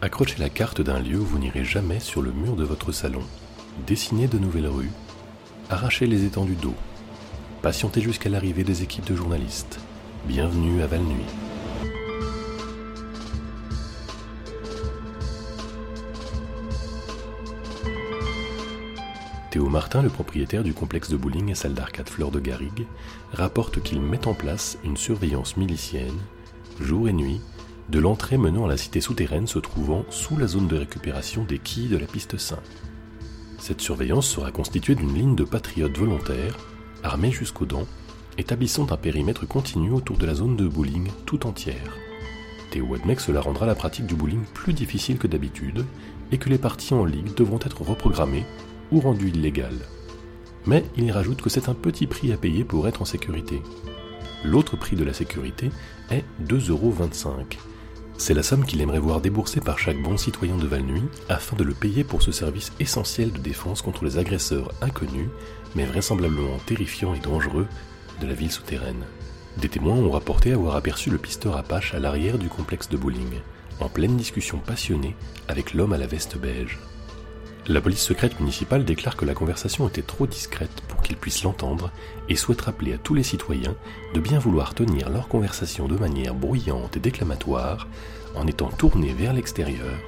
Accrochez la carte d'un lieu où vous n'irez jamais sur le mur de votre salon. Dessinez de nouvelles rues. Arrachez les étendues d'eau. Patientez jusqu'à l'arrivée des équipes de journalistes. Bienvenue à Val-Nuit. Théo Martin, le propriétaire du complexe de bowling et salle d'arcade Fleur de Garrigue, rapporte qu'il met en place une surveillance milicienne, jour et nuit, de l'entrée menant à la cité souterraine se trouvant sous la zone de récupération des quilles de la piste 5. Cette surveillance sera constituée d'une ligne de patriotes volontaires, armés jusqu'aux dents, établissant un périmètre continu autour de la zone de bowling tout entière. Théo admet que cela rendra la pratique du bowling plus difficile que d'habitude et que les parties en ligue devront être reprogrammées ou rendues illégales. Mais il y rajoute que c'est un petit prix à payer pour être en sécurité. L'autre prix de la sécurité est 2,25€, c'est la somme qu'il aimerait voir déboursée par chaque bon citoyen de Valnuy afin de le payer pour ce service essentiel de défense contre les agresseurs inconnus, mais vraisemblablement terrifiants et dangereux, de la ville souterraine. Des témoins ont rapporté avoir aperçu le pisteur Apache à l'arrière du complexe de bowling, en pleine discussion passionnée avec l'homme à la veste beige. La police secrète municipale déclare que la conversation était trop discrète pour qu'ils puissent l'entendre et souhaite rappeler à tous les citoyens de bien vouloir tenir leur conversation de manière bruyante et déclamatoire en étant tournés vers l'extérieur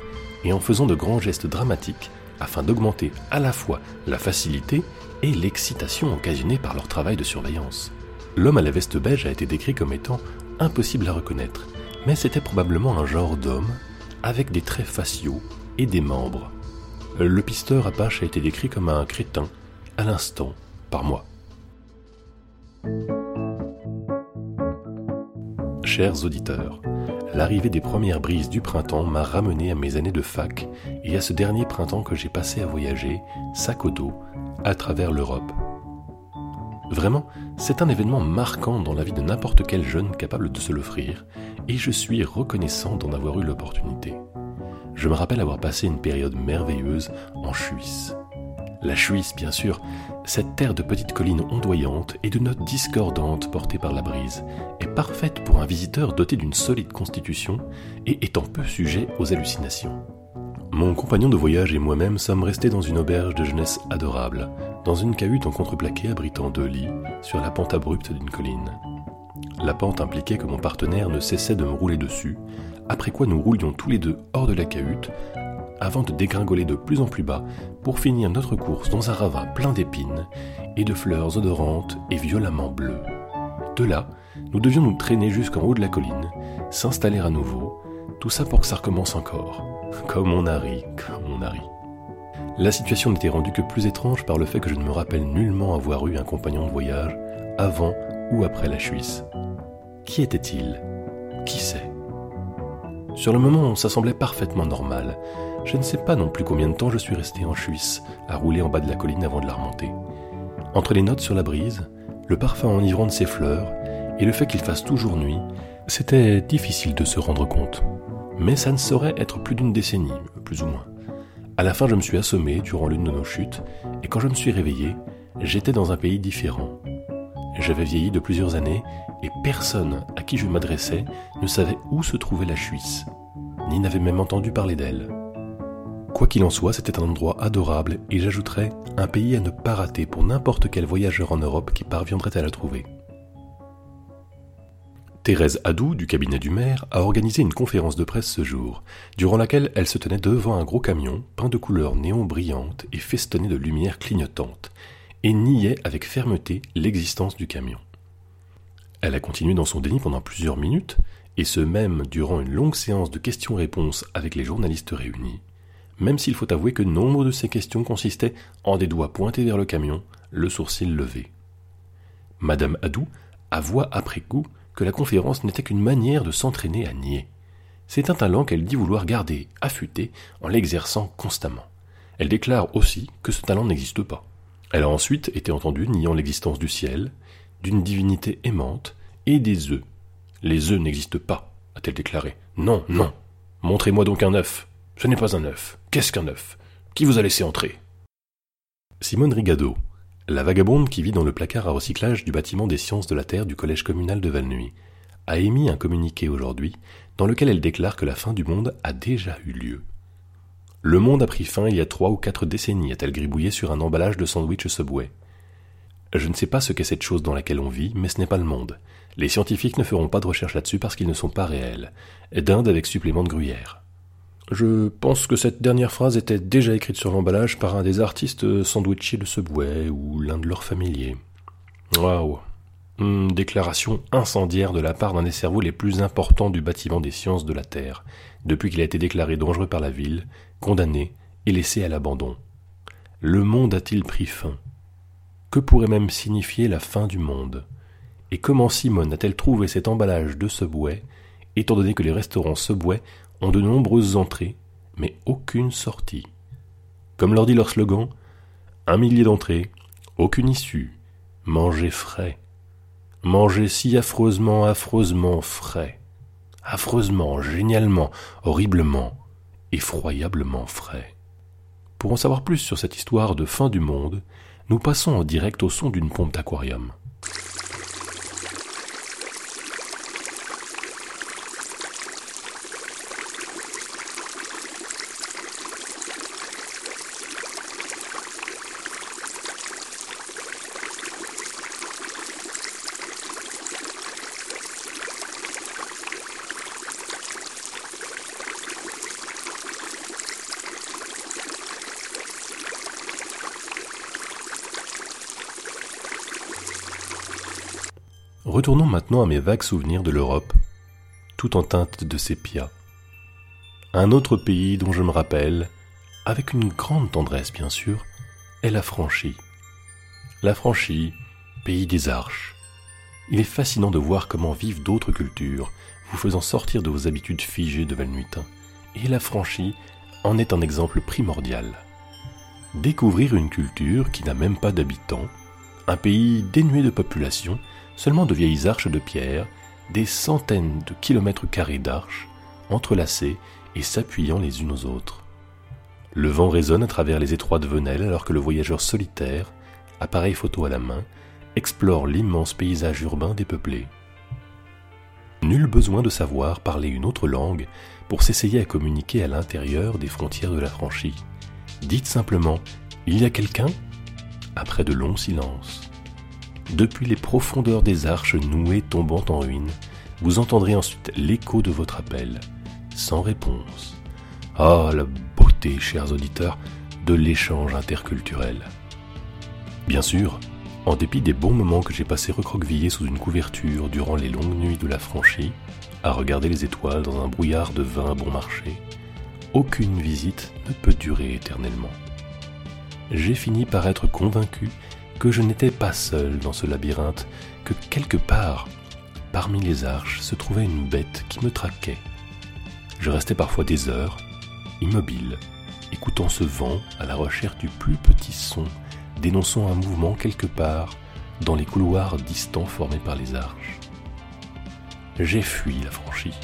et en faisant de grands gestes dramatiques afin d'augmenter à la fois la facilité et l'excitation occasionnée par leur travail de surveillance. L'homme à la veste beige a été décrit comme étant impossible à reconnaître, mais c'était probablement un genre d'homme avec des traits faciaux et des membres le pisteur Apache a été décrit comme un crétin, à l'instant, par moi. Chers auditeurs, l'arrivée des premières brises du printemps m'a ramené à mes années de fac et à ce dernier printemps que j'ai passé à voyager, sac au dos, à travers l'Europe. Vraiment, c'est un événement marquant dans la vie de n'importe quel jeune capable de se l'offrir, et je suis reconnaissant d'en avoir eu l'opportunité je me rappelle avoir passé une période merveilleuse en Suisse. La Suisse, bien sûr, cette terre de petites collines ondoyantes et de notes discordantes portées par la brise, est parfaite pour un visiteur doté d'une solide constitution et étant peu sujet aux hallucinations. Mon compagnon de voyage et moi-même sommes restés dans une auberge de jeunesse adorable, dans une cahute en contreplaqué abritant deux lits, sur la pente abrupte d'une colline. La pente impliquait que mon partenaire ne cessait de me rouler dessus, après quoi nous roulions tous les deux hors de la cahute, avant de dégringoler de plus en plus bas pour finir notre course dans un ravin plein d'épines et de fleurs odorantes et violemment bleues. De là, nous devions nous traîner jusqu'en haut de la colline, s'installer à nouveau, tout ça pour que ça recommence encore. Comme on a ri, comme on a ri. La situation n'était rendue que plus étrange par le fait que je ne me rappelle nullement avoir eu un compagnon de voyage avant ou après la Suisse. Qui était-il? Qui sait sur le moment, ça semblait parfaitement normal. Je ne sais pas non plus combien de temps je suis resté en Suisse, à rouler en bas de la colline avant de la remonter. Entre les notes sur la brise, le parfum enivrant de ses fleurs, et le fait qu'il fasse toujours nuit, c'était difficile de se rendre compte. Mais ça ne saurait être plus d'une décennie, plus ou moins. À la fin, je me suis assommé durant l'une de nos chutes, et quand je me suis réveillé, j'étais dans un pays différent. J'avais vieilli de plusieurs années et personne à qui je m'adressais ne savait où se trouvait la Suisse, ni n'avait même entendu parler d'elle. Quoi qu'il en soit, c'était un endroit adorable et j'ajouterais un pays à ne pas rater pour n'importe quel voyageur en Europe qui parviendrait à la trouver. Thérèse Adou, du cabinet du maire, a organisé une conférence de presse ce jour, durant laquelle elle se tenait devant un gros camion peint de couleurs néon brillantes et festonné de lumières clignotantes, et niait avec fermeté l'existence du camion. Elle a continué dans son déni pendant plusieurs minutes, et ce même durant une longue séance de questions-réponses avec les journalistes réunis, même s'il faut avouer que nombre de ces questions consistaient en des doigts pointés vers le camion, le sourcil levé. Madame Adou avoua après coup que la conférence n'était qu'une manière de s'entraîner à nier. C'est un talent qu'elle dit vouloir garder, affûté, en l'exerçant constamment. Elle déclare aussi que ce talent n'existe pas. Elle a ensuite été entendue niant l'existence du ciel, d'une divinité aimante et des œufs. Les œufs n'existent pas, a-t-elle déclaré. Non, non. Montrez-moi donc un œuf. Ce n'est pas un œuf. Qu'est-ce qu'un œuf? Qui vous a laissé entrer? Simone Rigado, la vagabonde qui vit dans le placard à recyclage du bâtiment des sciences de la Terre du collège communal de Valnuy, a émis un communiqué aujourd'hui dans lequel elle déclare que la fin du monde a déjà eu lieu. Le monde a pris fin il y a trois ou quatre décennies, a-t-elle gribouillé sur un emballage de sandwich Subway. Je ne sais pas ce qu'est cette chose dans laquelle on vit, mais ce n'est pas le monde. Les scientifiques ne feront pas de recherche là-dessus parce qu'ils ne sont pas réels. D'Inde avec supplément de gruyère. Je pense que cette dernière phrase était déjà écrite sur l'emballage par un des artistes sandwichés de Subway ou l'un de leurs familiers. Waouh Une déclaration incendiaire de la part d'un des cerveaux les plus importants du bâtiment des sciences de la Terre, depuis qu'il a été déclaré dangereux par la ville, condamné et laissé à l'abandon. Le monde a-t-il pris fin? Que pourrait même signifier la fin du monde? Et comment Simone a-t-elle trouvé cet emballage de Subway, étant donné que les restaurants Subway ont de nombreuses entrées, mais aucune sortie? Comme leur dit leur slogan, un millier d'entrées, aucune issue, manger frais. Manger si affreusement, affreusement frais. Affreusement, génialement, horriblement, effroyablement frais. Pour en savoir plus sur cette histoire de fin du monde, nous passons en direct au son d'une pompe d'aquarium. À mes vagues souvenirs de l'Europe, tout en teinte de sépia. Un autre pays dont je me rappelle, avec une grande tendresse bien sûr, est la Franchie. La Franchie, pays des arches. Il est fascinant de voir comment vivent d'autres cultures, vous faisant sortir de vos habitudes figées de Valnuitin. Et la Franchie en est un exemple primordial. Découvrir une culture qui n'a même pas d'habitants, un pays dénué de population, seulement de vieilles arches de pierre, des centaines de kilomètres carrés d'arches, entrelacées et s'appuyant les unes aux autres. Le vent résonne à travers les étroites venelles alors que le voyageur solitaire, appareil photo à la main, explore l'immense paysage urbain dépeuplé. Nul besoin de savoir parler une autre langue pour s'essayer à communiquer à l'intérieur des frontières de la franchie. Dites simplement Il y a quelqu'un? Après de longs silences. Depuis les profondeurs des arches nouées tombant en ruine, vous entendrez ensuite l'écho de votre appel, sans réponse. Ah, la beauté, chers auditeurs, de l'échange interculturel. Bien sûr, en dépit des bons moments que j'ai passés recroquevillés sous une couverture durant les longues nuits de la franchie, à regarder les étoiles dans un brouillard de vin bon marché, aucune visite ne peut durer éternellement. J'ai fini par être convaincu que je n'étais pas seul dans ce labyrinthe, que quelque part, parmi les arches, se trouvait une bête qui me traquait. Je restais parfois des heures, immobile, écoutant ce vent à la recherche du plus petit son, dénonçant un mouvement quelque part dans les couloirs distants formés par les arches. J'ai fui la franchie,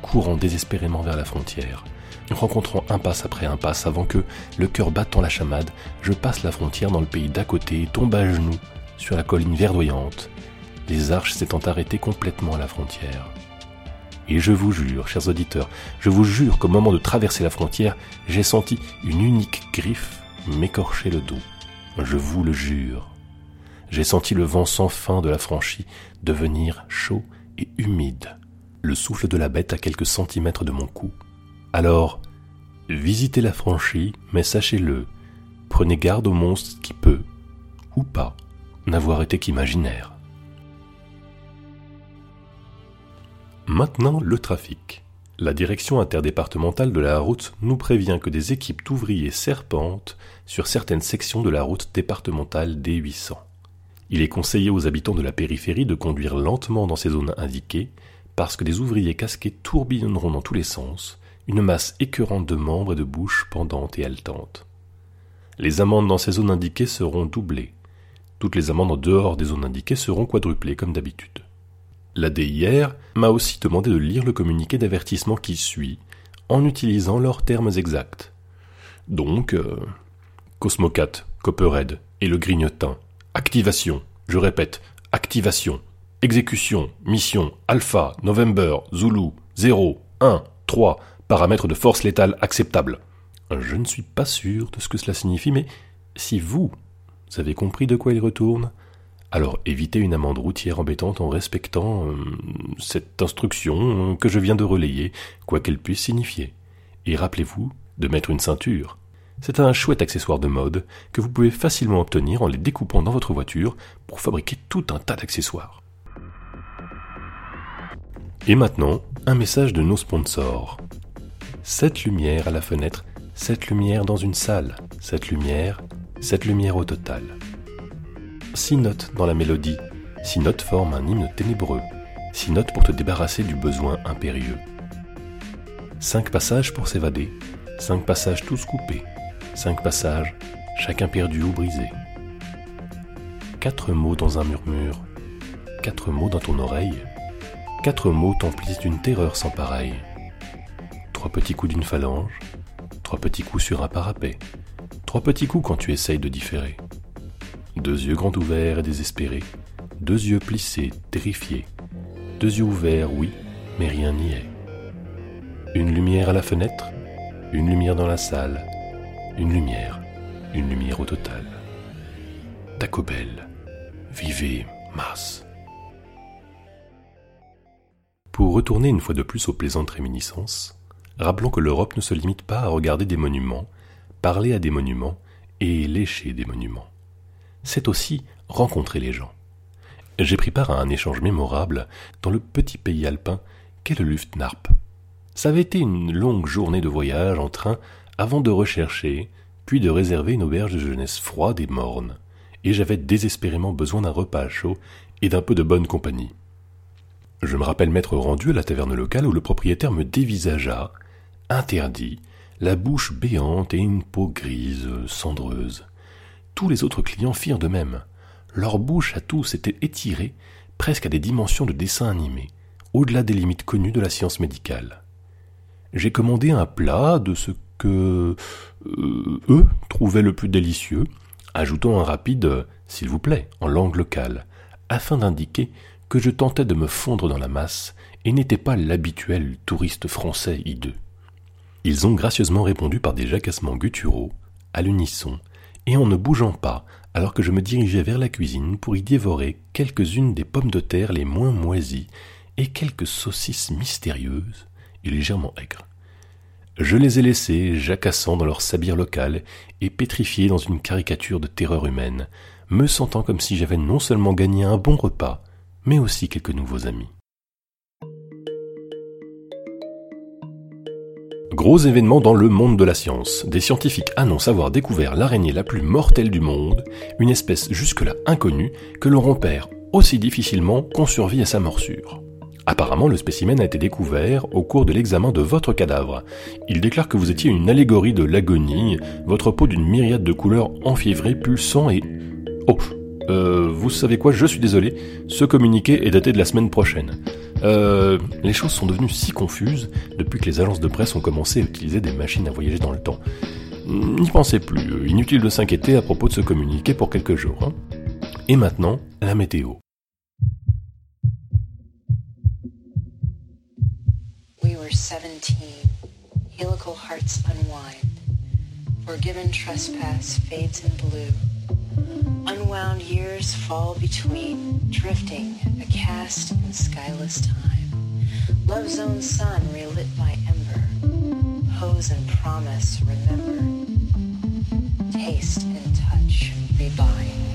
courant désespérément vers la frontière, rencontrant impasse après impasse avant que, le cœur battant la chamade, je passe la frontière dans le pays d'à côté et tombe à genoux sur la colline verdoyante, les arches s'étant arrêtées complètement à la frontière. Et je vous jure, chers auditeurs, je vous jure qu'au moment de traverser la frontière, j'ai senti une unique griffe m'écorcher le dos. Je vous le jure. J'ai senti le vent sans fin de la franchie devenir chaud et humide, le souffle de la bête à quelques centimètres de mon cou. Alors, visitez la franchie, mais sachez-le, prenez garde au monstre qui peut, ou pas, n'avoir été qu'imaginaire. Maintenant, le trafic. La direction interdépartementale de la route nous prévient que des équipes d'ouvriers serpentent sur certaines sections de la route départementale D800. Il est conseillé aux habitants de la périphérie de conduire lentement dans ces zones indiquées parce que des ouvriers casqués tourbillonneront dans tous les sens, une masse écœurante de membres et de bouches pendantes et haletantes. Les amendes dans ces zones indiquées seront doublées. Toutes les amendes en dehors des zones indiquées seront quadruplées comme d'habitude. La DIR m'a aussi demandé de lire le communiqué d'avertissement qui suit, en utilisant leurs termes exacts. Donc, euh, Cosmocat, Copperhead et le grignotin. Activation, je répète, activation. Exécution, mission, Alpha, November, Zulu, 0, 1, 3, paramètres de force létale acceptable. Je ne suis pas sûr de ce que cela signifie, mais si vous avez compris de quoi il retourne, alors évitez une amende routière embêtante en respectant euh, cette instruction que je viens de relayer, quoi qu'elle puisse signifier. Et rappelez-vous de mettre une ceinture. C'est un chouette accessoire de mode que vous pouvez facilement obtenir en les découpant dans votre voiture pour fabriquer tout un tas d'accessoires. Et maintenant, un message de nos sponsors. Cette lumière à la fenêtre, cette lumière dans une salle, cette lumière, cette lumière au total. Six notes dans la mélodie, six notes forment un hymne ténébreux, six notes pour te débarrasser du besoin impérieux. Cinq passages pour s'évader, cinq passages tous coupés, cinq passages, chacun perdu ou brisé. Quatre mots dans un murmure, quatre mots dans ton oreille, Quatre mots t'emplissent d'une terreur sans pareille. Trois petits coups d'une phalange, trois petits coups sur un parapet, trois petits coups quand tu essayes de différer. Deux yeux grands ouverts et désespérés, deux yeux plissés, terrifiés, deux yeux ouverts, oui, mais rien n'y est. Une lumière à la fenêtre, une lumière dans la salle, une lumière, une lumière au total. Taco Bell, vivez, masse. Pour retourner une fois de plus aux plaisantes réminiscences, rappelons que l'Europe ne se limite pas à regarder des monuments, parler à des monuments et lécher des monuments. C'est aussi rencontrer les gens. J'ai pris part à un échange mémorable dans le petit pays alpin qu'est le Luftnarp. Ça avait été une longue journée de voyage en train avant de rechercher, puis de réserver une auberge de jeunesse froide et morne, et j'avais désespérément besoin d'un repas chaud et d'un peu de bonne compagnie. Je me rappelle m'être rendu à la taverne locale où le propriétaire me dévisagea, interdit, la bouche béante et une peau grise, cendreuse. Tous les autres clients firent de même. Leur bouche à tous était étirée, presque à des dimensions de dessin animé, au-delà des limites connues de la science médicale. J'ai commandé un plat de ce que euh, eux trouvaient le plus délicieux, ajoutant un rapide s'il vous plaît en langue locale, afin d'indiquer que je tentais de me fondre dans la masse et n'étais pas l'habituel touriste français hideux. Ils ont gracieusement répondu par des jacassements gutturaux, à l'unisson, et en ne bougeant pas, alors que je me dirigeais vers la cuisine pour y dévorer quelques-unes des pommes de terre les moins moisies et quelques saucisses mystérieuses et légèrement aigres. Je les ai laissés jacassant dans leur sabir local et pétrifiés dans une caricature de terreur humaine, me sentant comme si j'avais non seulement gagné un bon repas, mais aussi quelques nouveaux amis. Gros événement dans le monde de la science. Des scientifiques annoncent avoir découvert l'araignée la plus mortelle du monde, une espèce jusque-là inconnue que l'on repère aussi difficilement qu'on survit à sa morsure. Apparemment, le spécimen a été découvert au cours de l'examen de votre cadavre. Il déclare que vous étiez une allégorie de l'agonie, votre peau d'une myriade de couleurs enfiévrées, pulsant et... Oh, euh, vous savez quoi, je suis désolé, ce communiqué est daté de la semaine prochaine. Euh, les choses sont devenues si confuses depuis que les agences de presse ont commencé à utiliser des machines à voyager dans le temps. N'y pensez plus, inutile de s'inquiéter à propos de ce communiqué pour quelques jours. Hein. Et maintenant, la météo. We were 17. Helical hearts unwind. Forgiven trespass fades in blue. Unwound years fall between, drifting, a cast in skyless time. Love's own sun relit by ember, pose and promise remember. Taste and touch rebind.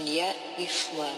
and yet we flow.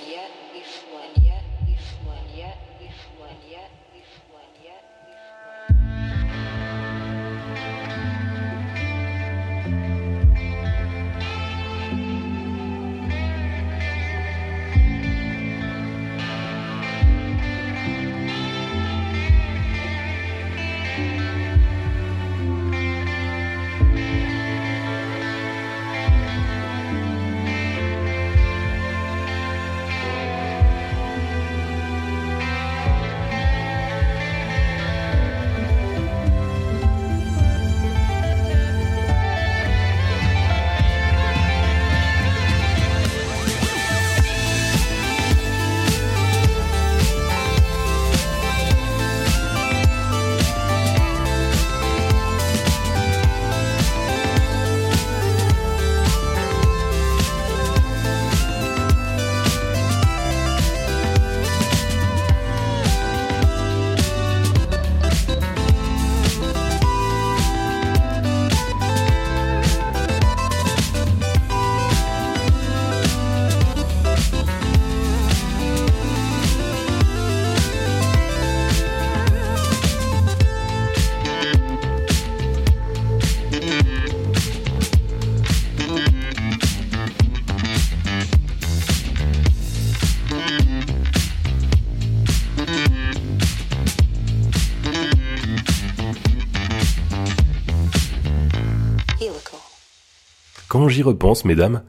Quand j'y repense, mesdames,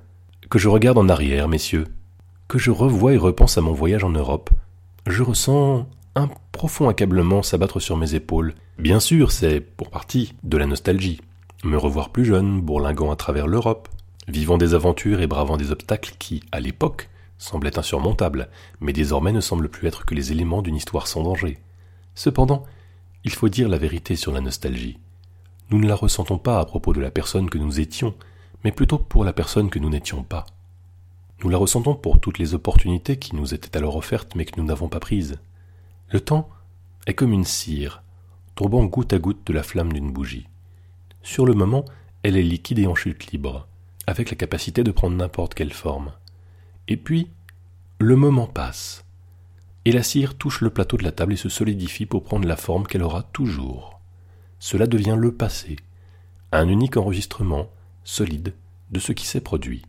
que je regarde en arrière, messieurs, que je revois et repense à mon voyage en Europe, je ressens un profond accablement s'abattre sur mes épaules. Bien sûr, c'est, pour partie, de la nostalgie. Me revoir plus jeune, bourlinguant à travers l'Europe, vivant des aventures et bravant des obstacles qui, à l'époque, semblaient insurmontables, mais désormais ne semblent plus être que les éléments d'une histoire sans danger. Cependant, il faut dire la vérité sur la nostalgie. Nous ne la ressentons pas à propos de la personne que nous étions, mais plutôt pour la personne que nous n'étions pas. Nous la ressentons pour toutes les opportunités qui nous étaient alors offertes mais que nous n'avons pas prises. Le temps est comme une cire, tombant goutte à goutte de la flamme d'une bougie. Sur le moment, elle est liquide et en chute libre, avec la capacité de prendre n'importe quelle forme. Et puis, le moment passe, et la cire touche le plateau de la table et se solidifie pour prendre la forme qu'elle aura toujours. Cela devient le passé, un unique enregistrement, solide de ce qui s'est produit,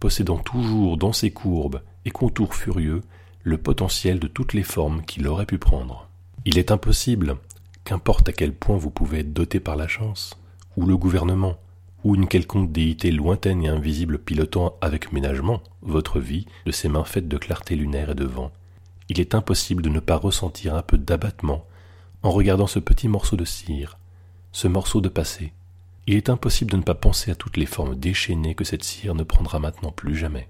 possédant toujours dans ses courbes et contours furieux le potentiel de toutes les formes qu'il aurait pu prendre. Il est impossible, qu'importe à quel point vous pouvez être doté par la chance, ou le gouvernement, ou une quelconque déité lointaine et invisible pilotant avec ménagement votre vie de ses mains faites de clarté lunaire et de vent, il est impossible de ne pas ressentir un peu d'abattement en regardant ce petit morceau de cire, ce morceau de passé, il est impossible de ne pas penser à toutes les formes déchaînées que cette cire ne prendra maintenant plus jamais.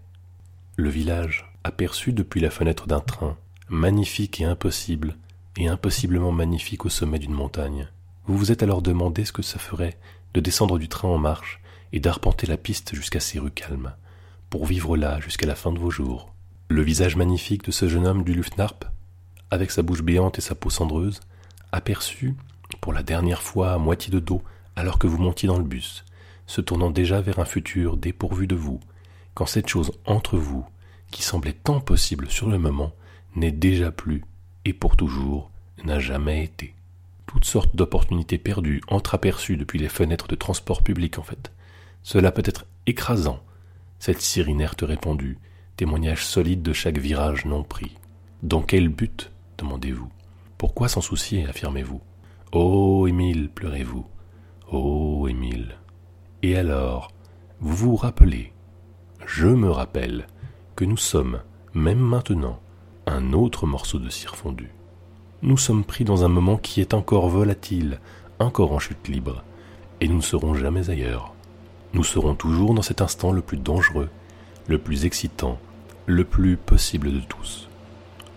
Le village, aperçu depuis la fenêtre d'un train, magnifique et impossible, et impossiblement magnifique au sommet d'une montagne. Vous vous êtes alors demandé ce que ça ferait de descendre du train en marche et d'arpenter la piste jusqu'à ces rues calmes, pour vivre là jusqu'à la fin de vos jours. Le visage magnifique de ce jeune homme du Luftnarp, avec sa bouche béante et sa peau cendreuse, aperçu, pour la dernière fois à moitié de dos, alors que vous montiez dans le bus, se tournant déjà vers un futur dépourvu de vous, quand cette chose entre vous, qui semblait tant possible sur le moment, n'est déjà plus, et pour toujours, n'a jamais été. Toutes sortes d'opportunités perdues, entreaperçues depuis les fenêtres de transport public en fait. Cela peut être écrasant, cette cire inerte répandue, témoignage solide de chaque virage non pris. Dans quel but? demandez-vous Pourquoi s'en soucier? affirmez-vous Oh, Émile, pleurez-vous. Oh, Émile. Et alors, vous vous rappelez, je me rappelle, que nous sommes, même maintenant, un autre morceau de cire fondue. Nous sommes pris dans un moment qui est encore volatile, encore en chute libre, et nous ne serons jamais ailleurs. Nous serons toujours dans cet instant le plus dangereux, le plus excitant, le plus possible de tous,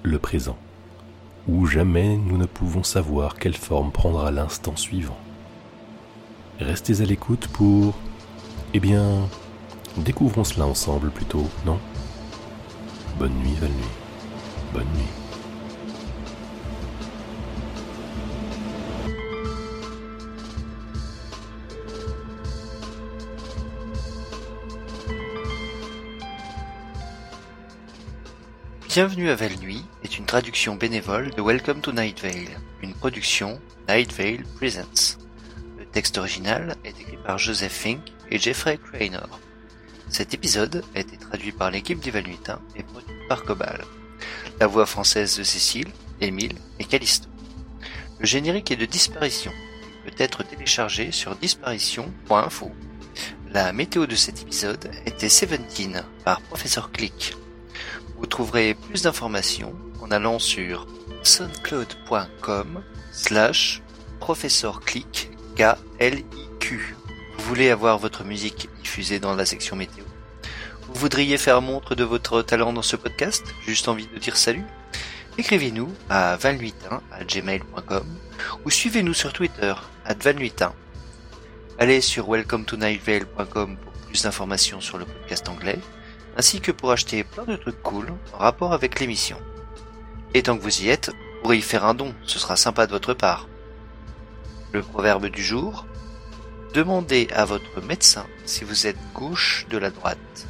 le présent, où jamais nous ne pouvons savoir quelle forme prendra l'instant suivant. Restez à l'écoute pour... Eh bien... Découvrons cela ensemble plutôt, non? Bonne nuit, Val Nuit. Bonne nuit. Bienvenue à Val Nuit est une traduction bénévole de Welcome to Night Vale, une production Night Vale Presents. Le texte original est écrit par Joseph Fink et Jeffrey Cranor. Cet épisode a été traduit par l'équipe des Valuitains et produit par Cobal. La voix française de Cécile, Émile et Callisto. Le générique est de Disparition. Il peut être téléchargé sur disparition.info. La météo de cet épisode était Seventeen par Professeur Click. Vous trouverez plus d'informations en allant sur soundcloud.com slash professorclick K-L-I-Q. Vous voulez avoir votre musique diffusée dans la section météo? Vous voudriez faire montre de votre talent dans ce podcast? Juste envie de dire salut? Écrivez-nous à valnuitin à gmail.com ou suivez-nous sur Twitter à valnuitin. Allez sur welcometonightvale.com pour plus d'informations sur le podcast anglais ainsi que pour acheter plein de trucs cool en rapport avec l'émission. Et tant que vous y êtes, vous pourrez y faire un don, ce sera sympa de votre part. Le proverbe du jour Demandez à votre médecin si vous êtes gauche de la droite.